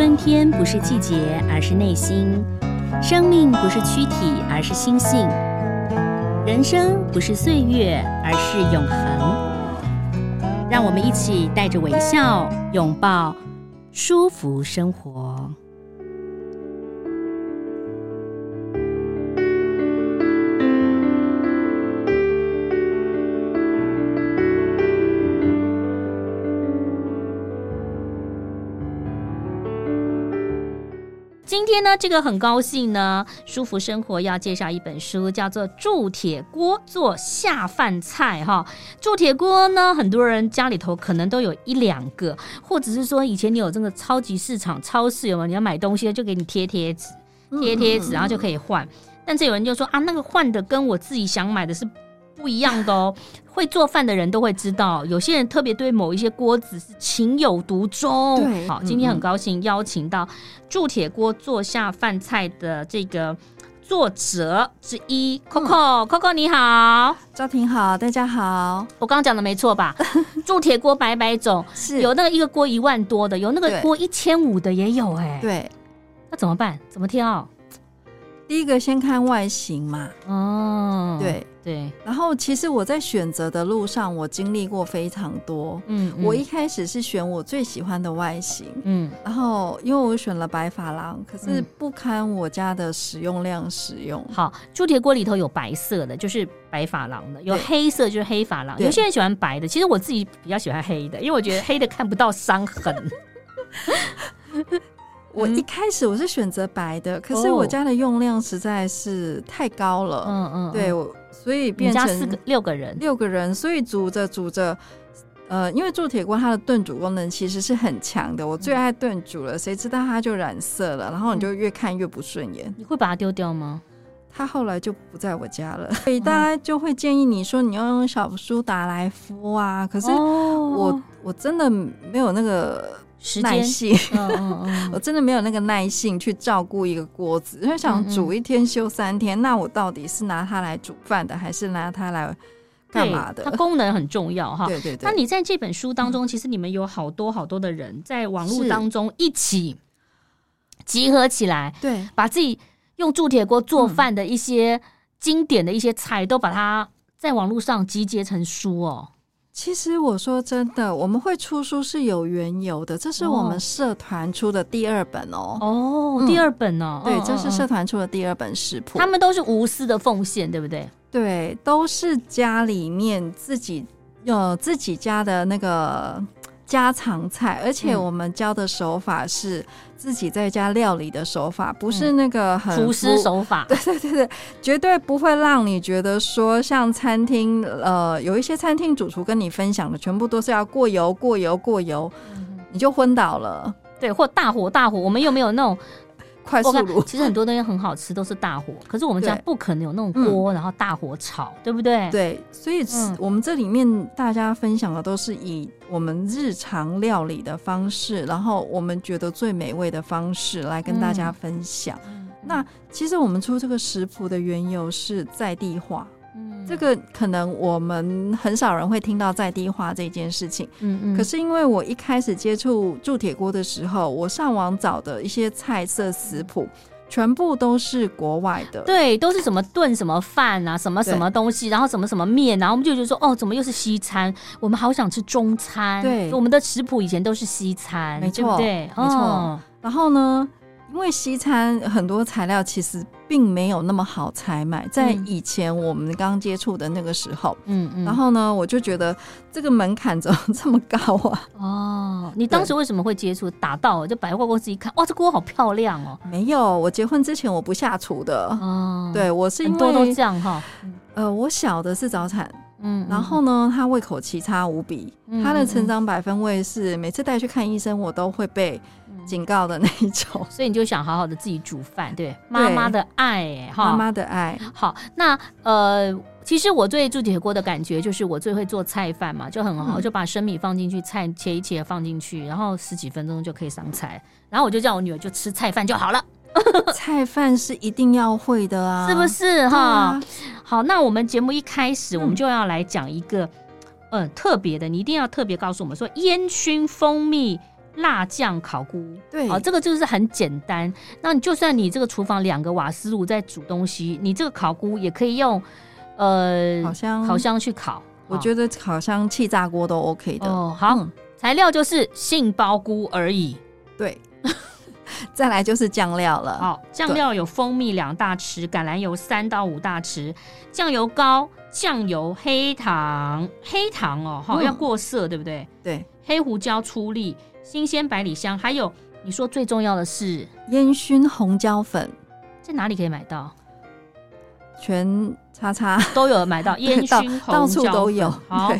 春天不是季节，而是内心；生命不是躯体，而是心性；人生不是岁月，而是永恒。让我们一起带着微笑，拥抱舒服生活。今天呢，这个很高兴呢，舒服生活要介绍一本书，叫做《铸铁锅做下饭菜》哈。铸铁锅呢，很多人家里头可能都有一两个，或者是说以前你有这个超级市场、超市有没有？你要买东西就给你贴贴纸，贴贴纸，然后就可以换。但是有人就说啊，那个换的跟我自己想买的是。不一样的哦，会做饭的人都会知道，有些人特别对某一些锅子是情有独钟。对，好，今天很高兴邀请到铸铁锅做下饭菜的这个作者之一，Coco，Coco 你好，赵婷好，大家好，我刚刚讲的没错吧？铸铁锅百百种，是有那个一个锅一万多的，有那个锅一千五的也有哎。对，那怎么办？怎么挑？第一个先看外形嘛。哦，对。对，然后其实我在选择的路上，我经历过非常多。嗯，嗯，我一开始是选我最喜欢的外形。嗯，然后因为我选了白珐琅，可是不堪我家的使用量使用。嗯、好，铸铁锅里头有白色的，就是白珐琅的；有黑色就是黑珐琅。有些人喜欢白的，其实我自己比较喜欢黑的，因为我觉得黑的看不到伤痕。我一开始我是选择白的，嗯、可是我家的用量实在是太高了。嗯嗯，对，我所以变成四个六个人，六个人，所以煮着煮着，呃，因为铸铁锅它的炖煮功能其实是很强的，我最爱炖煮了，谁知道它就染色了，然后你就越看越不顺眼。你会把它丢掉吗？它后来就不在我家了，所以大家就会建议你说你要用小苏打来敷啊，可是我、哦、我真的没有那个。耐性，嗯嗯嗯，我真的没有那个耐性去照顾一个锅子，因为想煮一天休三天，嗯嗯，那我到底是拿它来煮饭的，还是拿它来干嘛的？它功能很重要哈。对对对。那你在这本书当中，嗯、其实你们有好多好多的人在网络当中一起集合起来，对，把自己用铸铁锅做饭的一些经典的一些菜，都把它在网络上集结成书哦。其实我说真的，我们会出书是有缘由的。这是我们社团出的第二本哦。哦，嗯、第二本哦。对，这是社团出的第二本食谱。他们都是无私的奉献，对不对？对，都是家里面自己有自己家的那个。家常菜，而且我们教的手法是自己在家料理的手法，嗯、不是那个很厨师手法。对对对对，绝对不会让你觉得说像餐厅，呃，有一些餐厅主厨跟你分享的，全部都是要过油、过油、过油，嗯、你就昏倒了。对，或大火大火，我们又没有那种。快速炉，其实很多东西很好吃，都是大火。可是我们家不可能有那种锅，然后大火炒，对不对？对，所以我们这里面大家分享的都是以我们日常料理的方式，然后我们觉得最美味的方式来跟大家分享。那其实我们出这个食谱的缘由是在地化。嗯，这个可能我们很少人会听到在地化这件事情。嗯嗯。可是因为我一开始接触铸铁锅的时候，我上网找的一些菜色食谱，全部都是国外的。对，都是什么炖什么饭啊，什么什么东西，然后什么什么面，然后我们就觉得说，哦，怎么又是西餐？我们好想吃中餐。对，我们的食谱以前都是西餐，没错，对不对？没错。然后呢？因为西餐很多材料其实并没有那么好采买，在以前我们刚接触的那个时候，嗯嗯，然后呢，我就觉得这个门槛怎么这么高啊？哦，你当时为什么会接触？打到就百货公司一看，哇，这锅好漂亮哦！没有，我结婚之前我不下厨的哦，对我是因为都这样哈。呃，我小的是早产。嗯，然后呢，他胃口奇差无比，嗯、他的成长百分位是每次带去看医生，我都会被警告的那一种。所以你就想好好的自己煮饭，对，妈妈的爱，哈，妈妈的爱。好，那呃，其实我对铸铁锅的感觉就是我最会做菜饭嘛，就很好，嗯、就把生米放进去，菜切一切放进去，然后十几分钟就可以上菜，然后我就叫我女儿就吃菜饭就好了。菜饭是一定要会的啊，是不是哈？啊、好，那我们节目一开始，我们就要来讲一个，嗯、呃，特别的，你一定要特别告诉我们说，烟熏蜂蜜辣酱烤菇，对，哦，这个就是很简单。那你就算你这个厨房两个瓦斯炉在煮东西，你这个烤菇也可以用呃烤箱烤箱去烤。我觉得烤箱气炸锅都 OK 的。哦，好，嗯、材料就是杏鲍菇而已。对，再来就是酱料了。好，酱料有蜂蜜两大匙，橄榄油三到五大匙，酱油膏、酱油、黑糖、黑糖哦，好、嗯、要过色，对不对？对，黑胡椒粗粒。新鲜百里香，还有你说最重要的是烟熏红椒粉，在哪里可以买到？全叉叉都有买到 烟熏红椒粉，到处都有。好，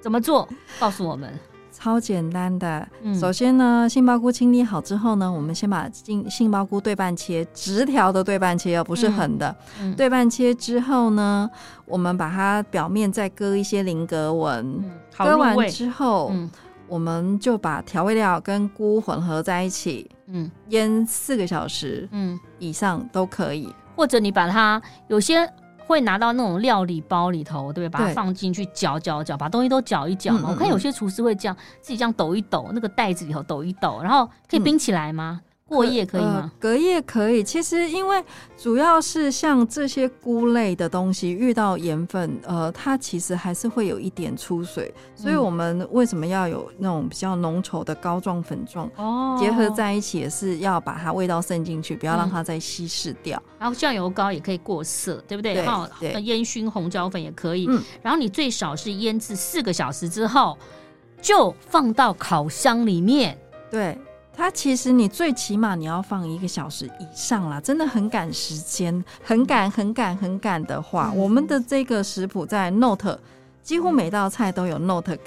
怎么做？告诉我们。超简单的。嗯、首先呢，杏鲍菇清理好之后呢，我们先把杏杏鲍菇对半切，直条的对半切，而不是横的。对半切之后呢，我们把它表面再割一些菱格纹。嗯、割完之后。嗯我们就把调味料跟菇混合在一起，嗯，腌四个小时，嗯，以上都可以。或者你把它有些会拿到那种料理包里头，对不对？把它放进去搅搅搅，把东西都搅一搅嘛。嗯嗯嗯，我看有些厨师会这样自己这样抖一抖，那个袋子里头抖一抖，然后可以冰起来吗？嗯过夜可以吗？呃、隔夜可以。其实因为主要是像这些菇类的东西，遇到盐分，呃，它其实还是会有一点出水。所以我们为什么要有那种比较浓稠的膏状粉状哦，结合在一起，也是要把它味道渗进去，不要让它再稀释掉。然后酱油膏也可以过色，对不对？对，好，烟熏红椒粉也可以。嗯，然后你最少是腌制四个小时之后，就放到烤箱里面。对。它其实你最起码你要放一个小时以上啦，真的很赶时间，很赶很赶很赶的话，嗯、我们的这个食谱在 Note，几乎每道菜都有 Note，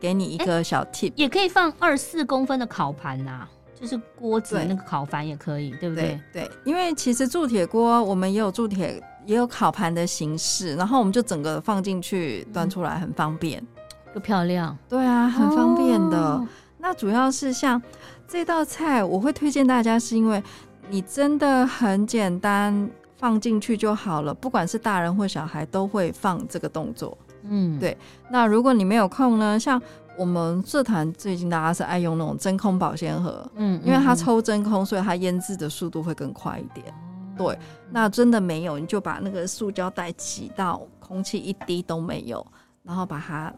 给你一个小 tip，也可以放二四公分的烤盘呐、啊，就是锅子那个烤盘也可以，对，对不对？对，因为其实铸铁锅我们也有铸铁，也有烤盘的形式，然后我们就整个放进去端出来，很方便，又漂亮。对啊，很方便的。哦、那主要是像。这道菜我会推荐大家，是因为你真的很简单，放进去就好了。不管是大人或小孩都会放这个动作。嗯，对。那如果你没有空呢？像我们社团最近大家是爱用那种真空保鲜盒，嗯，因为它抽真空，所以它腌制的速度会更快一点。对。那真的没有，你就把那个塑胶袋挤到空气一滴都没有，然后把它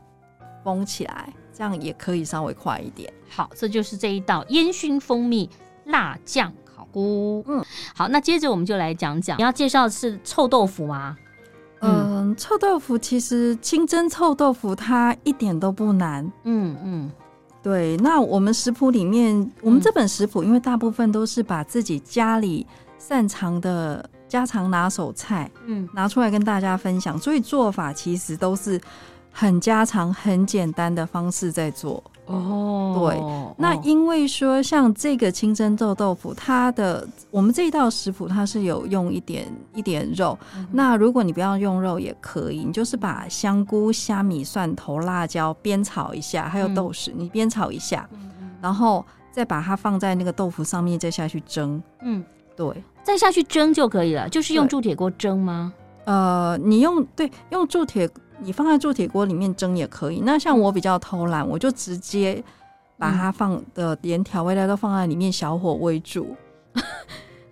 封起来。这样也可以稍微快一点。好，这就是这一道烟熏蜂蜜辣酱烤菇。嗯，好，那接着我们就来讲讲，你要介绍的是臭豆腐吗？嗯，臭豆腐其实清蒸臭豆腐它一点都不难。嗯嗯，对。那我们食谱里面，我们这本食谱因为大部分都是把自己家里擅长的家常拿手菜，嗯，拿出来跟大家分享，所以做法其实都是。很家常、很简单的方式在做哦。对，那因为说像这个清蒸臭豆腐，它的我们这一道食谱它是有用一点一点肉。嗯、那如果你不要用肉也可以，你就是把香菇、虾米、蒜头、辣椒煸炒一下，还有豆豉，嗯、你煸炒一下，嗯、然后再把它放在那个豆腐上面，再下去蒸。嗯，对，再下去蒸就可以了。就是用铸铁锅蒸吗？呃，你用对用铸铁。你放在铸铁锅里面蒸也可以。那像我比较偷懒，我就直接把它放的连调味料都放在里面，小火煨煮，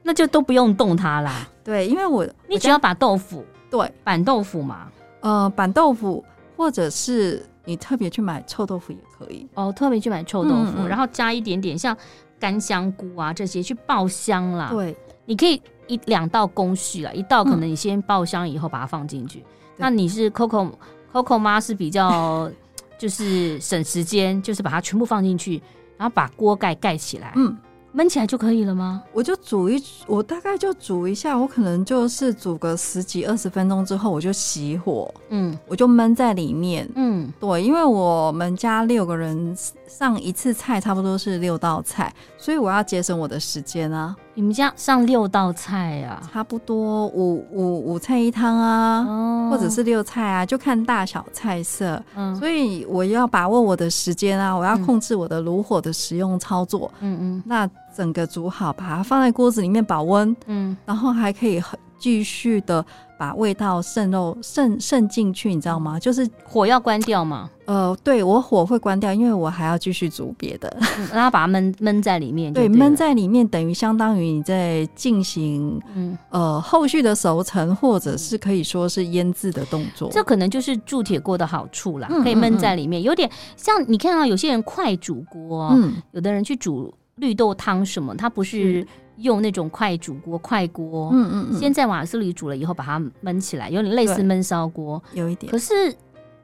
那就都不用动它啦。对，因为我你只要把豆腐对板豆腐嘛，呃，板豆腐或者是你特别去买臭豆腐也可以哦，特别去买臭豆腐，嗯嗯然后加一点点像干香菇啊这些去爆香啦。对，你可以一两道工序啦，一道可能你先爆香以后把它放进去。嗯那你是 Coco Coco 妈是比较就是省时间，就是把它全部放进去，然后把锅盖盖起来，嗯，焖起来就可以了吗？我就煮一，我大概就煮一下，我可能就是煮个十几二十分钟之后，我就熄火，嗯，我就焖在里面，嗯，对，因为我们家六个人上一次菜差不多是六道菜，所以我要节省我的时间啊。你们家上六道菜啊？差不多五五五菜一汤啊，哦、或者是六菜啊，就看大小菜色。嗯，所以我要把握我的时间啊，我要控制我的炉火的使用操作。嗯嗯，那整个煮好，把它放在锅子里面保温。嗯，然后还可以继续的。把味道渗漏渗渗进去，你知道吗？就是火要关掉吗？呃，对，我火会关掉，因为我还要继续煮别的，然、嗯、后把它焖焖在里面对。对，焖在里面等于相当于你在进行嗯呃后续的熟成，或者是可以说是腌制的动作。这可能就是铸铁锅的好处啦，可以焖在里面，有点像你看到有些人快煮锅，嗯，有的人去煮绿豆汤什么，它不是用那种快煮锅、快锅，嗯嗯嗯，先在瓦斯里煮了以后把它焖起来，有点类似焖烧锅，有一点，可是。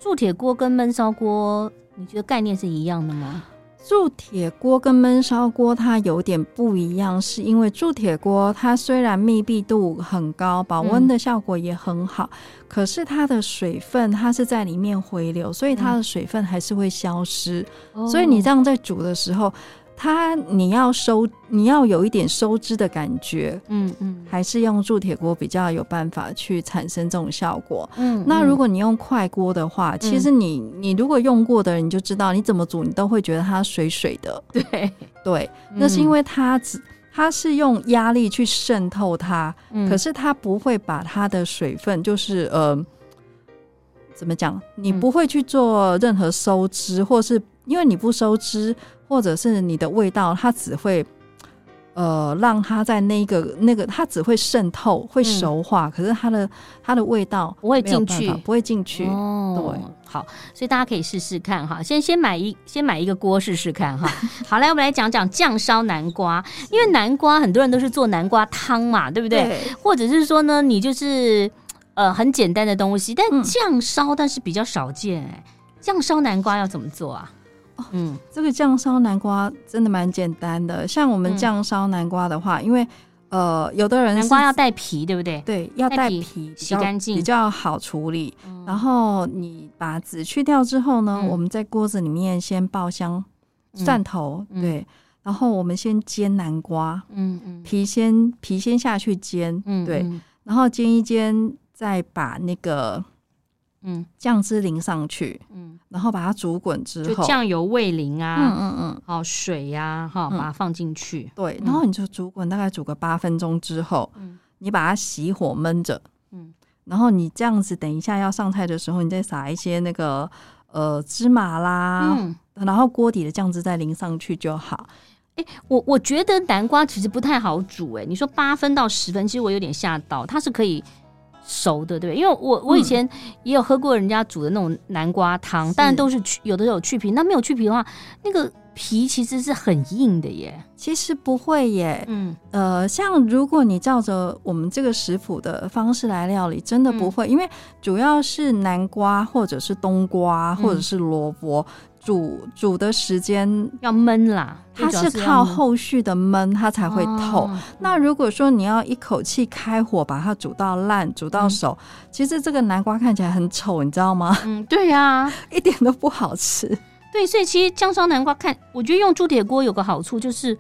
铸铁锅跟焖烧锅，你觉得概念是一样的吗？铸铁锅跟焖烧锅它有点不一样，是因为铸铁锅它虽然密闭度很高，保温的效果也很好，嗯、可是它的水分它是在里面回流，所以它的水分还是会消失，嗯、所以你这样在煮的时候。它你要收，你要有一点收汁的感觉，嗯嗯，还是用铸铁锅比较有办法去产生这种效果。嗯，那如果你用快锅的话，嗯、其实你你如果用过的人，你就知道你怎么煮，你都会觉得它水水的。对对，那是因为它只它是用压力去渗透它，嗯、可是它不会把它的水分，就是呃，怎么讲？你不会去做任何收汁，或是因为你不收汁。或者是你的味道，它只会，呃，让它在那个那个，它只会渗透，会熟化，嗯、可是它的它的味道不会进去，不会进去。哦，对，好，所以大家可以试试看哈，先先买一先买一个锅试试看哈。好，来我们来讲讲酱烧南瓜，因为南瓜很多人都是做南瓜汤嘛，对不对？对，或者是说呢，你就是呃很简单的东西，但酱烧但是比较少见哎，酱烧南瓜要怎么做啊？嗯，这个酱烧南瓜真的蛮简单的。像我们酱烧南瓜的话，嗯、因为呃，有的人南瓜要带皮，对不对？对，要带皮，皮洗干净，比较好处理。嗯、然后你把籽去掉之后呢，嗯、我们在锅子里面先爆香蒜头，嗯、对，然后我们先煎南瓜，嗯嗯，皮先皮先下去煎，嗯，对，然后煎一煎，再把那个。嗯，酱汁淋上去，嗯，然后把它煮滚之后，酱油味淋啊，嗯嗯嗯，好水呀，哈，把它放进去，对，然后你就煮滚，大概煮个八分钟之后，嗯，你把它熄火焖着，嗯，然后你这样子，等一下要上菜的时候，你再撒一些那个呃芝麻啦，嗯，然后锅底的酱汁再淋上去就好。哎，我我觉得南瓜其实不太好煮，哎，你说八分到十分，其实我有点吓到，它是可以。熟的对，因为我我以前也有喝过人家煮的那种南瓜汤，但、嗯、都是去有的有去皮，那没有去皮的话，那个皮其实是很硬的耶。其实不会耶，嗯。呃，像如果你照着我们这个食谱的方式来料理，真的不会，嗯、因为主要是南瓜或者是冬瓜或者是萝卜。嗯煮煮的时间要焖啦，它是靠后续的焖，它才会透。哦、那如果说你要一口气开火把它煮到烂、煮到熟，嗯、其实这个南瓜看起来很丑，你知道吗？嗯，对呀、啊，一点都不好吃。对，所以其实姜烧南瓜看，我觉得用铸铁锅有个好处就是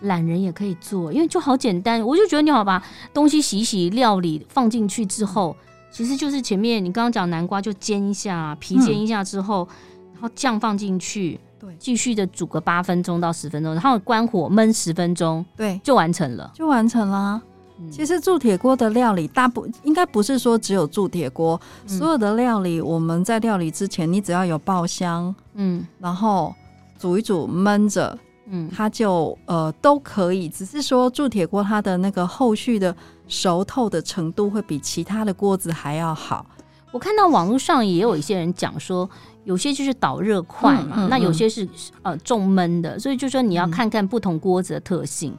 懒人也可以做，因为就好简单。我就觉得你好把东西洗洗，料理放进去之后，其实就是前面你刚刚讲南瓜就煎一下，皮煎一下之后。嗯然后酱放进去，对，继续的煮个八分钟到十分钟，然后关火焖十分钟，对，就完成了，就完成了。嗯、其实铸铁锅的料理，大部应该不是说只有铸铁锅，嗯、所有的料理，我们在料理之前，你只要有爆香，嗯，然后煮一煮焖着，嗯，它就呃都可以。只是说铸铁锅它的那个后续的熟透的程度会比其他的锅子还要好。我看到网络上也有一些人讲说。有些就是导热快嘛，嗯嗯嗯、那有些是呃重焖的，所以就说你要看看不同锅子的特性。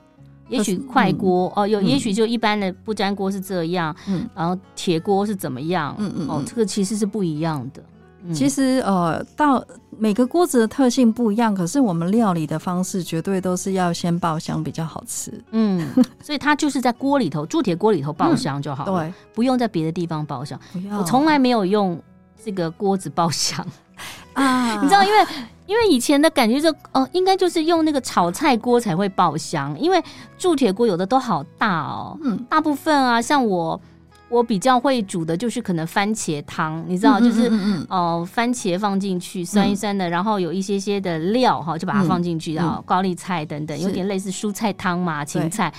嗯、也许快锅、嗯、哦，有、嗯、也许就一般的不粘锅是这样，嗯，然后铁锅是怎么样？嗯嗯，哦，这个其实是不一样的。嗯、其实呃，到每个锅子的特性不一样，可是我们料理的方式绝对都是要先爆香比较好吃。嗯，所以它就是在锅里头，铸铁锅里头爆香就好了，嗯、对，不用在别的地方爆香。我从来没有用这个锅子爆香。啊，你知道，因为因为以前的感觉就哦，应该就是用那个炒菜锅才会爆香，因为铸铁锅有的都好大哦。嗯，大部分啊，像我我比较会煮的就是可能番茄汤，你知道，就是哦，番茄放进去酸一酸的，然后有一些些的料哈，就把它放进去，然后高丽菜等等，有点类似蔬菜汤嘛，青菜。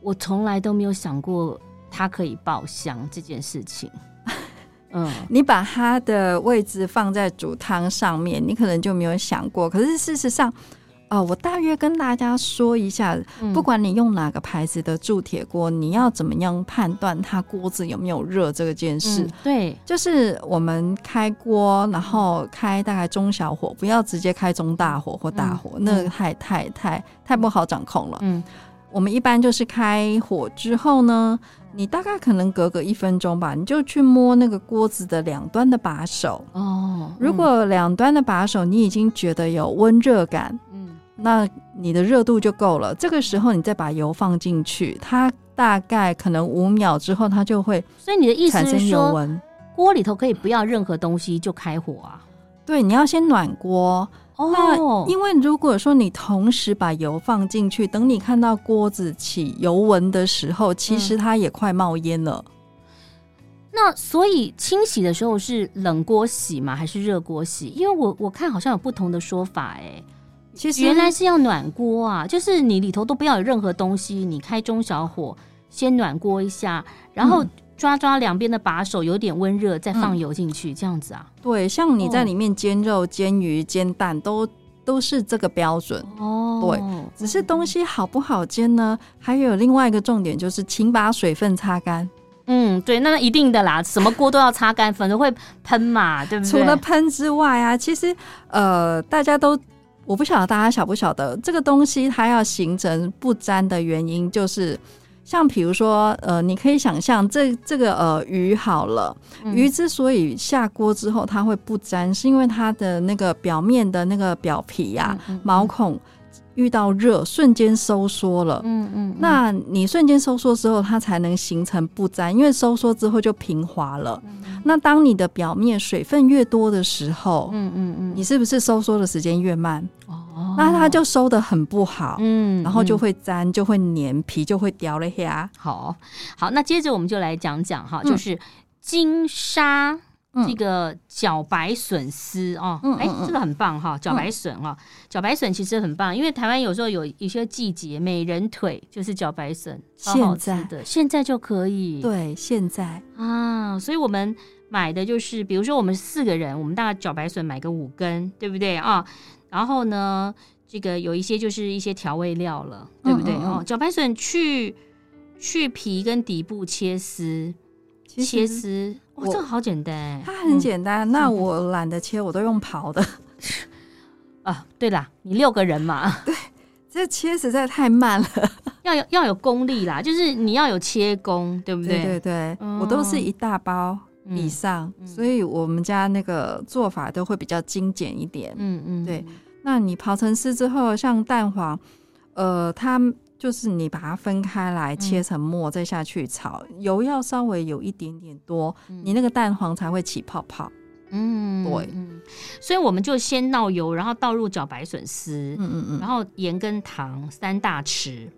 我从来都没有想过。它可以爆香这件事情。嗯，你把它的位置放在煮汤上面，你可能就没有想过。可是事实上，哦，我大约跟大家说一下，嗯、不管你用哪个牌子的铸铁锅，你要怎么样判断它锅子有没有热这个件事？嗯、对，就是我们开锅，然后开大概中小火，不要直接开中大火或大火，嗯、那个太太太太不好掌控了。嗯，我们一般就是开火之后呢。你大概可能隔个一分钟吧，你就去摸那个锅子的两端的把手哦。如果两端的把手你已经觉得有温热感，嗯，那你的热度就够了。这个时候你再把油放进去，它大概可能五秒之后它就会。所以你的意思是说，锅里头可以不要任何东西就开火啊？对，你要先暖锅。哦，因为如果说你同时把油放进去，等你看到锅子起油纹的时候，其实它也快冒烟了。嗯。那所以清洗的时候是冷锅洗吗？还是热锅洗？因为我我看好像有不同的说法哎。其实原来是要暖锅啊，就是你里头都不要有任何东西，你开中小火先暖锅一下，然后。抓抓两边的把手，有点温热，再放油进去，嗯，这样子啊？对，像你在里面煎肉、煎鱼、煎蛋，都都是这个标准。哦，对，只是东西好不好煎呢？还有另外一个重点就是，请把水分擦干。嗯，对，那一定的啦，什么锅都要擦干，反正会喷嘛，对不对？除了喷之外啊，其实呃，大家都我不晓得大家晓不晓得，这个东西它要形成不粘的原因就是。像比如说，呃，你可以想象这这个呃鱼好了，鱼之所以下锅之后它会不粘，是因为它的那个表面的那个表皮呀、啊、毛孔遇到热，瞬间收缩了。嗯嗯，那你瞬间收缩之后，它才能形成不粘，因为收缩之后就平滑了。那当你的表面水分越多的时候，嗯嗯嗯，你是不是收缩的时间越慢？哦，那它就收的很不好，嗯，然后就会粘，就会粘，皮就会掉了呀。好，好，那接着我们就来讲讲哈，就是金沙这个茭白笋丝哦，哎，这个很棒哈，茭白笋哦，茭白笋其实很棒，因为台湾有时候有一些季节，美人腿就是茭白笋，现在。的现在就可以，对，现在。啊，所以我们买的就是，比如说我们四个人，我们大概茭白笋买个五根，对不对？啊？然后呢，这个有一些就是一些调味料了，对不对？嗯嗯嗯。哦，茭白笋去去皮跟底部切丝，切丝，哇，这个好简单，它很简单。嗯、那我懒得切，我都用刨的。啊，对啦，你六个人嘛，对，这切实在太慢了，要有要有功力啦，就是你要有切工，对不对？对对对，嗯、我都是一大包。以上，嗯嗯、所以我们家那个做法都会比较精简一点。嗯嗯，对。那你刨成丝之后，像蛋黄，呃，它就是你把它分开来，切成末，再下去炒，嗯、油要稍微有一点点多，嗯、你那个蛋黄才会起泡泡。嗯，对。所以我们就先倒油，然后倒入茭白笋丝，嗯嗯嗯，然后盐跟糖三大匙，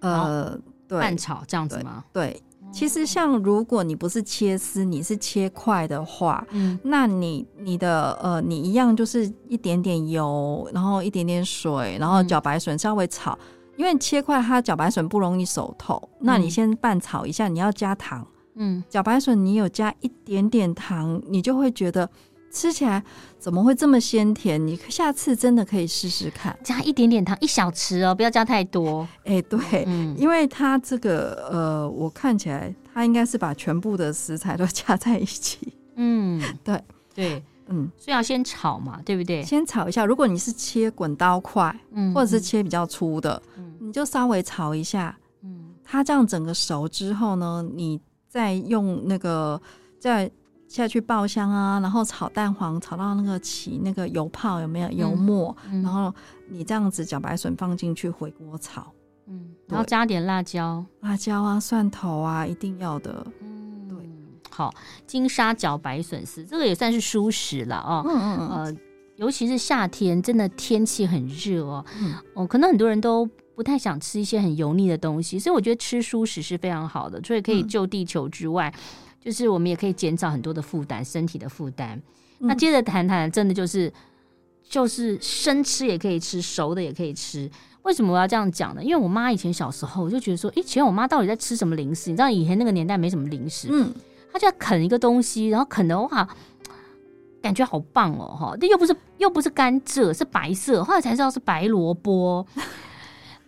呃，对，拌炒这样子吗？对。对其实，像如果你不是切丝，你是切块的话，嗯，那你你的呃，你一样就是一点点油，然后一点点水，然后茭白笋稍微炒，嗯、因为切块它茭白笋不容易熟透，嗯、那你先拌炒一下，你要加糖，嗯，茭白笋你有加一点点糖，你就会觉得。吃起来怎么会这么鲜甜？你下次真的可以试试看，加一点点糖，一小匙哦，不要加太多。哎、欸，对，嗯、因为它这个呃，我看起来它应该是把全部的食材都加在一起。嗯，对 对，嗯，所以要先炒嘛，对不对？先炒一下。如果你是切滚刀块，嗯，或者是切比较粗的，嗯，你就稍微炒一下，嗯，它这样整个熟之后呢，你再用那个再。下去爆香啊，然后炒蛋黄，炒到那个起那个油泡有没有油沫？嗯嗯、然后你这样子茭白笋放进去回锅炒，嗯，然后加点辣椒，辣椒啊，蒜头啊，一定要的。好，金沙角白笋丝这个也算是蔬食了哦。嗯嗯嗯。呃，尤其是夏天，真的天气很热哦。嗯。哦，可能很多人都不太想吃一些很油腻的东西，所以我觉得吃蔬食是非常好的，所以可以救地球之外。嗯就是我们也可以减少很多的负担，身体的负担。嗯、那接着谈谈，真的就是就是生吃也可以吃，熟的也可以吃。为什么我要这样讲呢？因为我妈以前小时候，我就觉得说，以前我妈到底在吃什么零食？你知道以前那个年代没什么零食，嗯，她就要啃一个东西，然后啃的话，感觉好棒哦，哈，那又不是又不是甘蔗，是白色，后来才知道是白萝卜。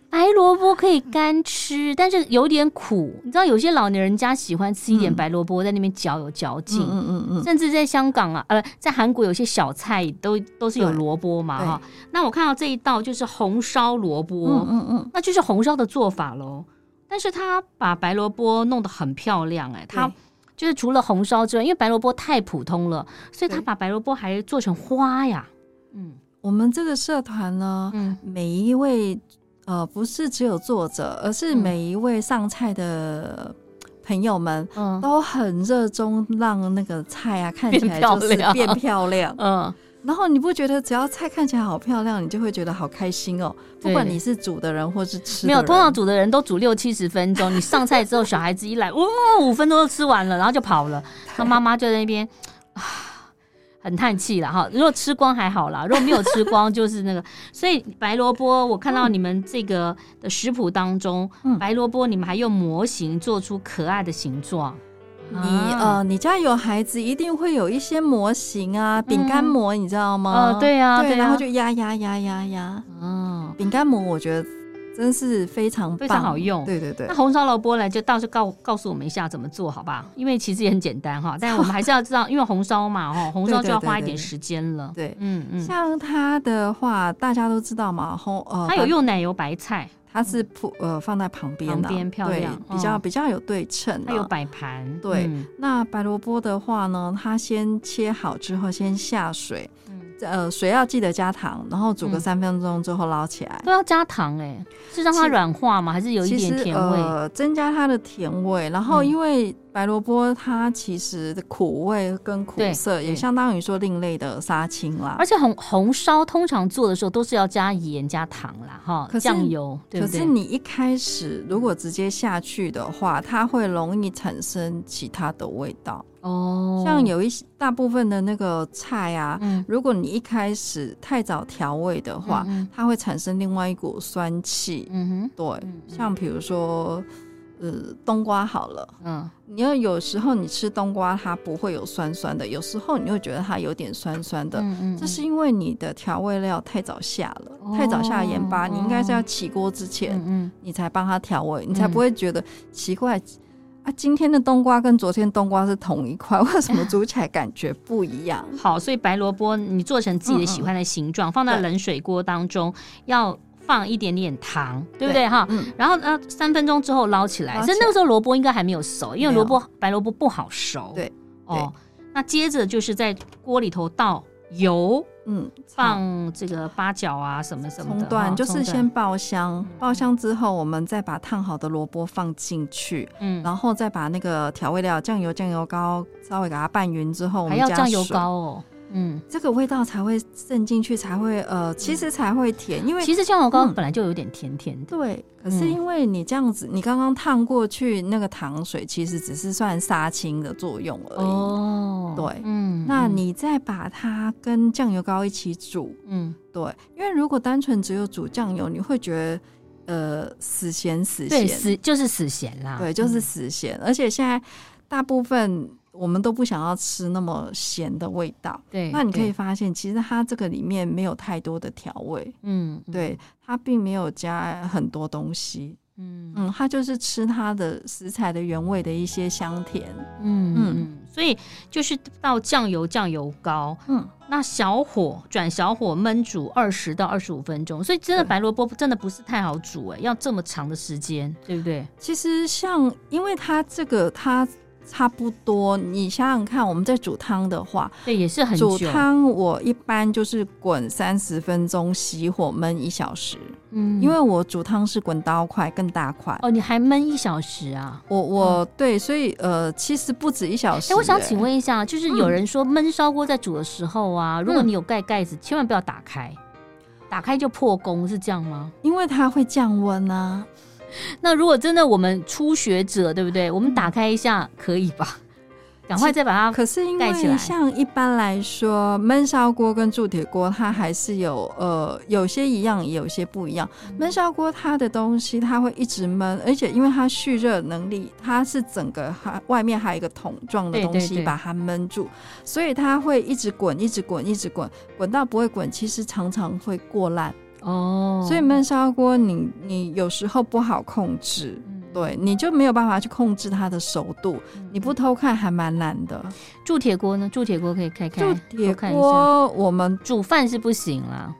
白萝卜可以干吃，但是有点苦。你知道有些老年人家喜欢吃一点白萝卜，在那边嚼有嚼劲。嗯嗯嗯，嗯。甚至在香港啊，呃，在韩国有些小菜都都是有萝卜嘛哈。那我看到这一道就是红烧萝卜，嗯嗯嗯，那就是红烧的做法喽。但是他把白萝卜弄得很漂亮，欸，哎，他就是除了红烧之外，因为白萝卜太普通了，所以他把白萝卜还做成花呀。嗯，我们这个社团呢，嗯，每一位。呃，不是只有作者，而是每一位上菜的朋友们，嗯，都很热衷让那个菜啊看起来就是变漂亮，嗯。然后你不觉得只要菜看起来好漂亮，你就会觉得好开心哦？不管你是煮的人或是吃的人，没有，通常煮的人都煮六七十分钟，你上菜之后，小孩子一来，哇，五分钟就吃完了，然后就跑了，他妈妈就在那边啊。很叹气了哈，如果吃光还好啦，如果没有吃光就是那个。所以白萝卜，我看到你们这个的食谱当中，嗯、白萝卜你们还用模型做出可爱的形状。你呃，你家有孩子，一定会有一些模型啊，饼干模，你知道吗？哦、嗯，对呀、啊，对，然后就压压压压压。嗯，饼干模我觉得。真是非常非常好用，对对对。那红烧萝卜呢，就到时候告告诉我们一下怎么做好吧？因为其实也很简单哈，但是我们还是要知道，因为红烧嘛哈，红烧就要花一点时间了。对，嗯嗯。像它的话，大家都知道嘛，红呃，它有用奶油白菜，它是铺呃放在旁边的，旁边漂亮，比较比较有对称。它有摆盘。对，那白萝卜的话呢，它先切好之后，先下水。呃，水要记得加糖，然后煮个三分钟之后捞起来。都要加糖哎、欸，是让它软化吗？还是有一点甜味？呃，增加它的甜味。然后因为白萝卜它其实的苦味跟苦涩也相当于说另类的杀青啦。而且红红烧通常做的时候都是要加盐加糖啦，哈，酱油。对对，可是你一开始如果直接下去的话，它会容易产生其他的味道。哦，像有一些大部分的那个菜啊，嗯、如果你一开始太早调味的话，它会产生另外一股酸气。嗯哼，对，像比如说，呃，冬瓜好了，嗯，你要有时候你吃冬瓜它不会有酸酸的，有时候你会觉得它有点酸酸的，这是因为你的调味料太早下了，哦、太早下盐巴，你应该是要起锅之前，嗯，你才帮它调味，嗯、你才不会觉得奇怪。啊，今天的冬瓜跟昨天冬瓜是同一块，为什么煮起来感觉不一样？好，所以白萝卜你做成自己的喜欢的形状，嗯嗯，放在冷水锅当中，要放一点点糖，对不对哈？嗯、然后呢，三分钟之后捞起来，其实那个时候萝卜应该还没有熟，因为萝卜白萝卜不好熟。对，对哦，那接着就是在锅里头倒油。嗯，放这个八角啊，什么什么的，段就是先爆香，爆香之后，我们再把烫好的萝卜放进去，嗯，然后再把那个调味料酱油、酱油膏稍微给它拌匀之后，我们要酱油膏哦。嗯，这个味道才会渗进去，才会呃，其实才会甜，因为其实酱油膏本来就有点甜甜的。对，可是因为你这样子，你刚刚烫过去那个糖水，其实只是算杀青的作用而已。哦，对，嗯，那你再把它跟酱油膏一起煮，嗯，对，因为如果单纯只有煮酱油，你会觉得呃死咸死咸，对，死就是死咸啦，对，就是死咸，而且现在大部分。我们都不想要吃那么咸的味道，对。那你可以发现，其实它这个里面没有太多的调味，嗯，对，它并没有加很多东西，嗯嗯，它就是吃它的食材的原味的一些香甜，嗯嗯。所以就是到酱油、酱油膏，嗯，那小火转小火焖煮二十到二十五分钟。所以真的白萝卜真的不是太好煮哎，要这么长的时间，对不对？其实像因为它这个它。差不多，你想想看，我们在煮汤的话，对，也是很久。煮汤我一般就是滚三十分钟，熄火焖一小时。嗯，因为我煮汤是滚刀块更大块。哦，你还焖一小时啊？我我、嗯、对，所以呃，其实不止一小时、欸。哎，我想请问一下，就是有人说焖烧锅在煮的时候啊，嗯、如果你有盖盖子，千万不要打开，打开就破功，是这样吗？因为它会降温啊。那如果真的我们初学者，对不对？我们打开一下可以吧？赶快再把它可是因为像一般来说，焖烧锅跟铸铁锅它还是有呃有些一样，也有些不一样。焖烧锅它的东西它会一直焖，而且因为它蓄热能力，它是整个还外面还有一个桶状的东西把它焖住，所以它会一直滚，一直滚，一直滚，滚到不会滚，其实常常会过烂哦。所以焖烧锅你你有时候不好控制。对，你就没有办法去控制它的熟度，你不偷看还蛮难的。铸铁锅呢？铸铁锅可以开开。铸铁锅我们煮饭是不行啦。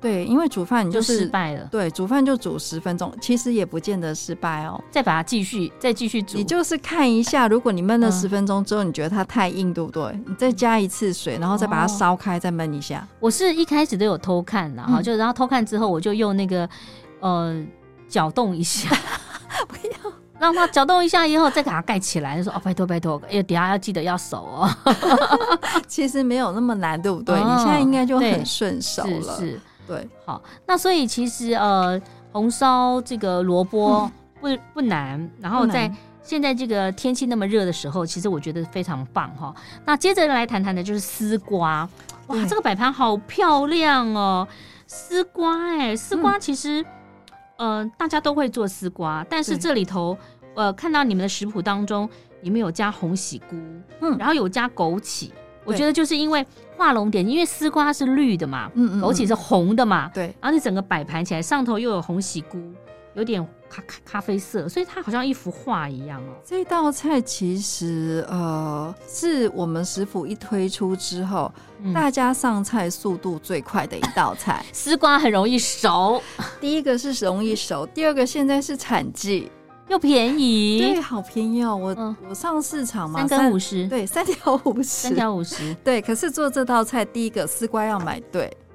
对，因为煮饭你就是、就失败了。对，煮饭就煮十分钟，其实也不见得失败哦。再把它继续，再继续煮。你就是看一下，如果你焖了十分钟之后，你觉得它太硬，对不对？你再加一次水，然后再把它烧开，再焖一下。我是一开始都有偷看的哈，就然后偷看之后，我就用那个呃搅动一下。不要让它搅动一下以后，再给它盖起来。说哦，拜托拜托，哎，底下要记得要熟哦。其实没有那么难，对不对？哦、你现在应该就很顺手了。是，是，对。好，那所以其实呃，红烧这个萝卜不不难。然后在现在这个天气那么热的时候，其实我觉得非常棒哈。那接着来谈谈的就是丝瓜。哇，这个摆盘好漂亮哦，丝瓜哎，丝瓜其实。嗯呃，大家都会做丝瓜，但是这里头，呃，看到你们的食谱当中，你们有加红喜菇，嗯，然后有加枸杞，我觉得就是因为画龙点睛，因为丝瓜是绿的嘛，嗯嗯，枸杞是红的嘛，对，然后你整个摆盘起来，上头又有红喜菇，有点咖咖咖啡色，所以它好像一幅画一样哦。这道菜其实呃，是我们食府一推出之后。大家上菜速度最快的一道菜，丝瓜很容易熟。第一个是容易熟，第二个现在是产季又便宜，对，好便宜哦。我、嗯、我上市场嘛，三根五十，对，三条五十，三条五十，对。可是做这道菜，第一个丝瓜要买对哦。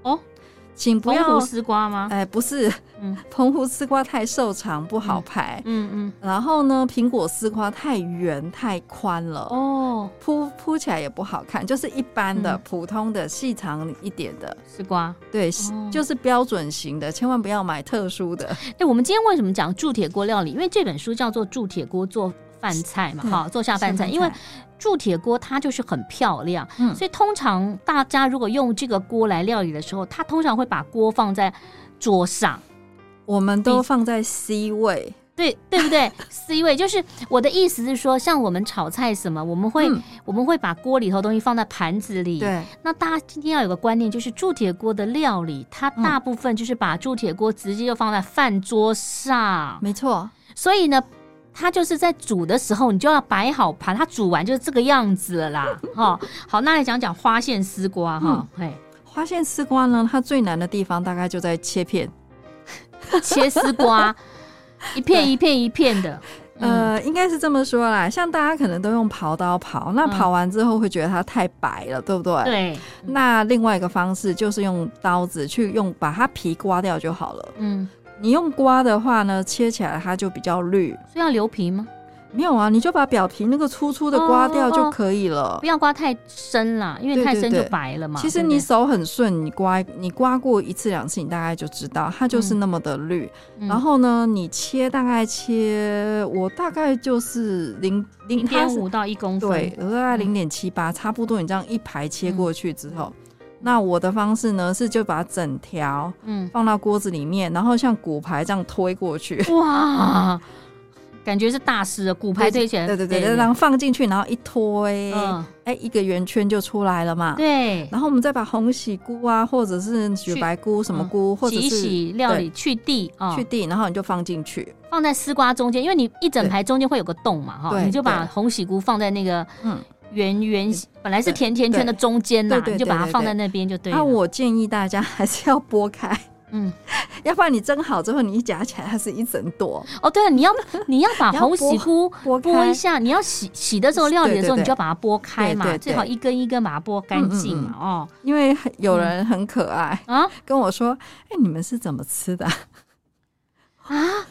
请不要丝瓜吗？哎，不是，嗯，澎湖丝瓜太瘦长不好排，嗯嗯。然后呢，苹果丝瓜太圆太宽了，哦，铺铺起来也不好看，就是一般的普通的细长一点的丝瓜，对，就是标准型的，千万不要买特殊的。哎，我们今天为什么讲铸铁锅料理？因为这本书叫做《铸铁锅做饭菜》嘛，哈，做下饭菜，因为。铸铁锅它就是很漂亮，嗯，所以通常大家如果用这个锅来料理的时候，它通常会把锅放在桌上，我们都放在 C 位，对对不对？C 位就是我的意思是说，像我们炒菜什么，我们会、嗯、我们会把锅里头东西放在盘子里，对。那大家今天要有个观念，就是铸铁锅的料理，它大部分就是把铸铁锅直接就放在饭桌上，没错。所以呢。它就是在煮的时候，你就要摆好盘，它煮完就是这个样子了啦。哈，好，那来讲讲花线丝瓜哈。花线丝瓜呢，它最难的地方大概就在切片，切丝瓜，一片一片一片的。呃，应该是这么说啦，像大家可能都用刨刀刨，那刨完之后会觉得它太白了，嗯、对不对？对。那另外一个方式就是用刀子去用把它皮刮掉就好了。嗯。你用刮的话呢，切起来它就比较绿。所以要留皮吗？没有啊，你就把表皮那个粗粗的刮掉就可以了。哦哦，不要刮太深啦，因为太深就白了嘛。对对对，其实你手很顺，你刮你刮过一次两次，你大概就知道它就是那么的绿。嗯、然后呢，你切大概切，我大概就是零零点五到一公分，对，大概零点七八，差不多。你这样一排切过去之后。嗯那我的方式呢，是就把整条嗯放到锅子里面，嗯、然后像骨牌这样推过去。哇，感觉是大师的骨牌推起来。对对对，然后放进去，然后一推，嗯，哎，一个圆圈就出来了嘛。对。然后我们再把红喜菇啊，或者是雪白菇什么菇，嗯、或者是洗洗料理去蒂啊，去蒂，然后你就放进去，放在丝瓜中间，因为你一整排中间会有个洞嘛，哈，你就把红喜菇放在那个嗯。圆圆本来是甜甜圈的中间呐，你就把它放在那边就对了。那我建议大家还是要剥开，嗯，要不然你蒸好之后你一夹起来它是一整朵。哦，对了，你要 你要把红喜菇剥一下，你要洗洗的时候料理的时候你就要把它剥开嘛，最好一根一根把它剥干净嘛哦。因为有人很可爱啊，跟我说，哎，你们是怎么吃的 啊？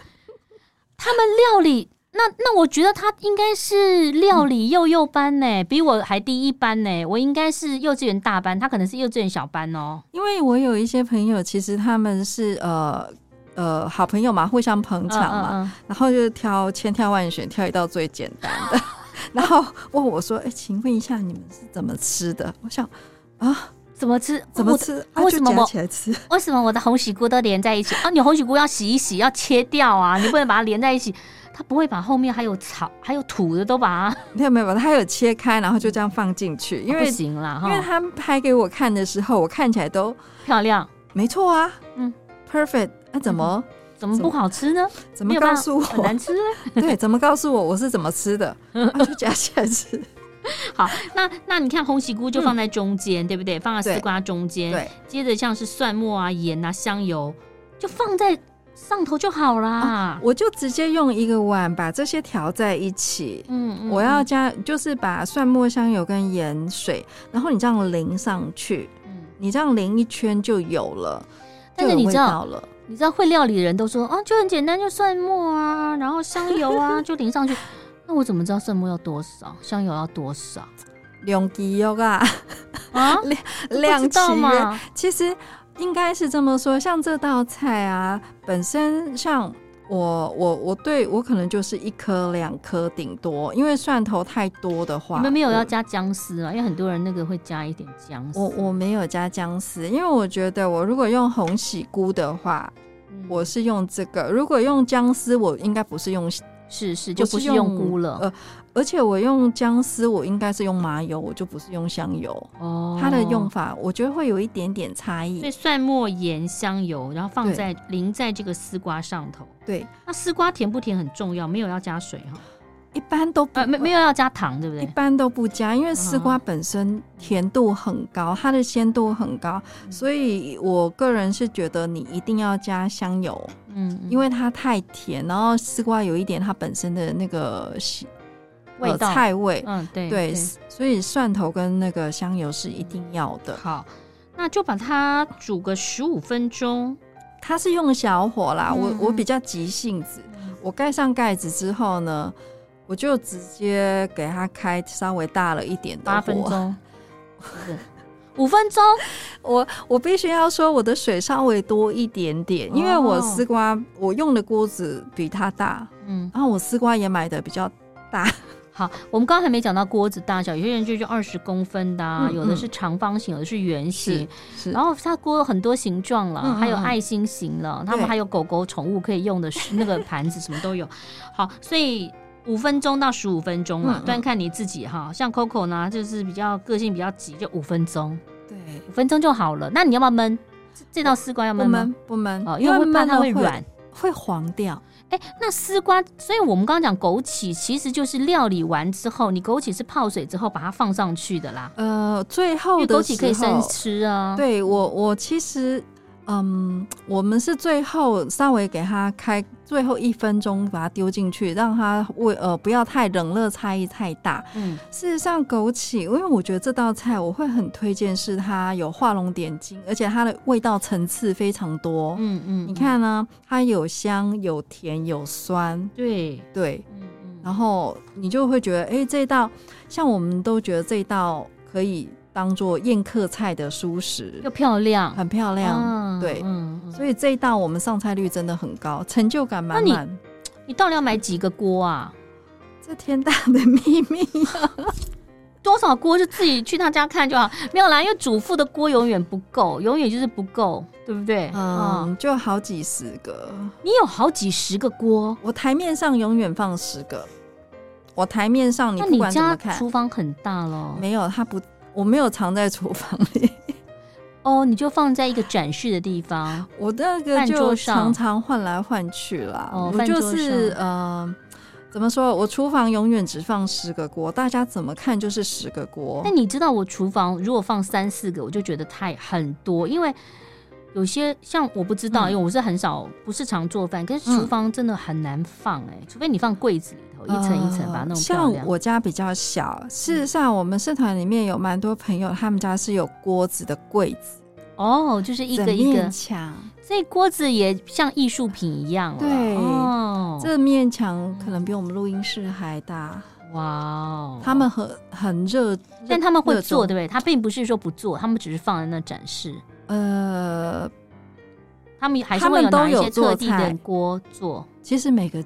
他们料理。那那我觉得他应该是料理幼幼班呢，嗯、比我还低一班呢。我应该是幼稚园大班，他可能是幼稚园小班哦。因为我有一些朋友，其实他们是呃呃好朋友嘛，互相捧场嘛，嗯嗯嗯，然后就挑千挑万选，挑一道最简单的。然后问我说：“哎、欸，请问一下，你们是怎么吃的？”我想啊，怎么吃？怎么吃？为什么起来吃？为什么我的红喜菇都连在一起啊？你红喜菇要洗一洗，要切掉啊，你不能把它连在一起。他不会把后面还有草、还有土的都把它没 有没有，他有切开，然后就这样放进去。因为、哦、不行啦，因为他拍给我看的时候，我看起来都漂亮，没错啊，嗯，perfect。那、啊、怎么、嗯、怎么不好吃呢？怎么告诉我很难吃？对，怎么告诉我我是怎么吃的？啊、就夹起来吃。好，那那你看红喜菇就放在中间、嗯，对不对？放在丝瓜中间，对。接着像是蒜末啊、盐啊、香油，就放在。上头就好啦、啊，我就直接用一个碗把这些调在一起。嗯，嗯，我要加就是把蒜末、香油跟盐水，然后你这样淋上去。嗯，你这样淋一圈就有了。但是你知道了，你知道会料理的人都说啊，就很简单，就蒜末啊，然后香油啊，就淋上去。那我怎么知道蒜末要多少，香油要多少？两滴油啊？啊，两道吗？其实。应该是这么说，像这道菜啊，本身像我我我对我可能就是一颗两颗顶多，因为蒜头太多的话，你们没有要加姜丝啊？因为很多人那个会加一点姜丝。我我没有加姜丝，因为我觉得我如果用红喜菇的话，嗯，我是用这个；如果用姜丝，我应该不是用。是是，就不是用菇了。呃，而且我用姜丝，我应该是用麻油，我就不是用香油。哦，它的用法我觉得会有一点点差异。所以蒜末、盐、香油，然后放在淋在这个丝瓜上头。对，那丝瓜甜不甜很重要，没有要加水哈。一般都不、呃、没没有要加糖，对不对？一般都不加，因为丝瓜本身甜度很高，它的鲜度很高，所以我个人是觉得你一定要加香油，嗯，因为它太甜，然后丝瓜有一点它本身的那个味道、呃、菜味，嗯，对对，所以蒜头跟那个香油是一定要的。好，那就把它煮个十五分钟，它是用小火啦，嗯、我我比较急性子，我盖上盖子之后呢。我就直接给它开稍微大了一点的火，八分钟，五分钟。我我必须要说，我的水稍微多一点点，因为我丝瓜我用的锅子比它大，嗯，然后我丝瓜也买的比较大。好，我们刚刚还没讲到锅子大小，有些人就就二十公分的，啊嗯嗯，有的是长方形，有的是圆形，是，是。然后它锅很多形状了，还有爱心形了，他们还有狗狗宠物可以用的那个盘子，什么都有。好，所以。五分钟到十五分钟嘛，端、嗯嗯、看你自己哈。像 Coco 呢，就是比较个性比较急，就五分钟。对，五分钟就好了。那你要不要焖？这道丝瓜要焖吗？不焖哦，因为会怕它会软，会黄掉。哎、欸，那丝瓜，所以我们刚刚讲枸杞，其实就是料理完之后，你枸杞是泡水之后把它放上去的啦。呃，最后的枸杞可以生吃啊。对我，我其实。嗯，我们是最后稍微给它开最后一分钟，把它丢进去，让它味呃不要太冷热差异太大。嗯，事实上枸杞，因为我觉得这道菜我会很推荐，是它有画龙点睛，而且它的味道层次非常多。嗯嗯，你看呢，它有香有甜有酸。对对，嗯嗯，然后你就会觉得，哎，这道像我们都觉得这道可以。当做宴客菜的蔬食，又漂亮，很漂亮，嗯、对、嗯，所以这一道我们上菜率真的很高，成就感满满。你，你到底要买几个锅啊？这天大的秘密啊！多少锅就自己去他家看就好。没有啦，因为主妇的锅永远不够，永远就是不够，对不对？嗯，嗯，就好几十个。你有好几十个锅，我台面上永远放十个。我台面上，你不管怎么看，厨房很大了。没有，它不。我没有藏在厨房里，哦，你就放在一个展示的地方。我那个就常常换来换去啦。哦，我就是呃，怎么说？我厨房永远只放十个锅，大家怎么看就是十个锅。那你知道我厨房如果放三四个，我就觉得太很多，因为有些像我不知道，嗯、因为我是很少不是常做饭，可是厨房真的很难放哎、欸，除非你放柜子里头。一层一层把它弄。像我家比较小，事实上我们社团里面有蛮多朋友，他们家是有锅子的柜子。哦，就是一个一个墙，这锅子也像艺术品一样。对，哦，这面墙可能比我们录音室还大。哇哦，他们很很热，但他们会做，对不对？他并不是说不做，他们只是放在那展示。呃，他们还是会有拿一些特地的锅做。其实每个。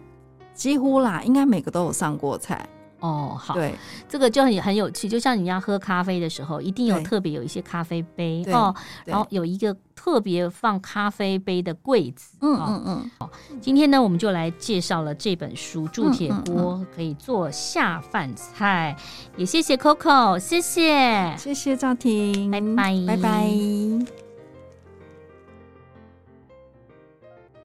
几乎啦，应该每个都有上过菜哦，好，对，这个就很很有趣，就像你要喝咖啡的时候，一定有特别有一些咖啡杯哦，然后有一个特别放咖啡杯的柜子。嗯嗯嗯。好，今天呢，我们就来介绍了这本书《铸铁锅可以做下饭菜》，也谢谢 Coco，谢谢，谢谢赵婷，拜拜，拜拜。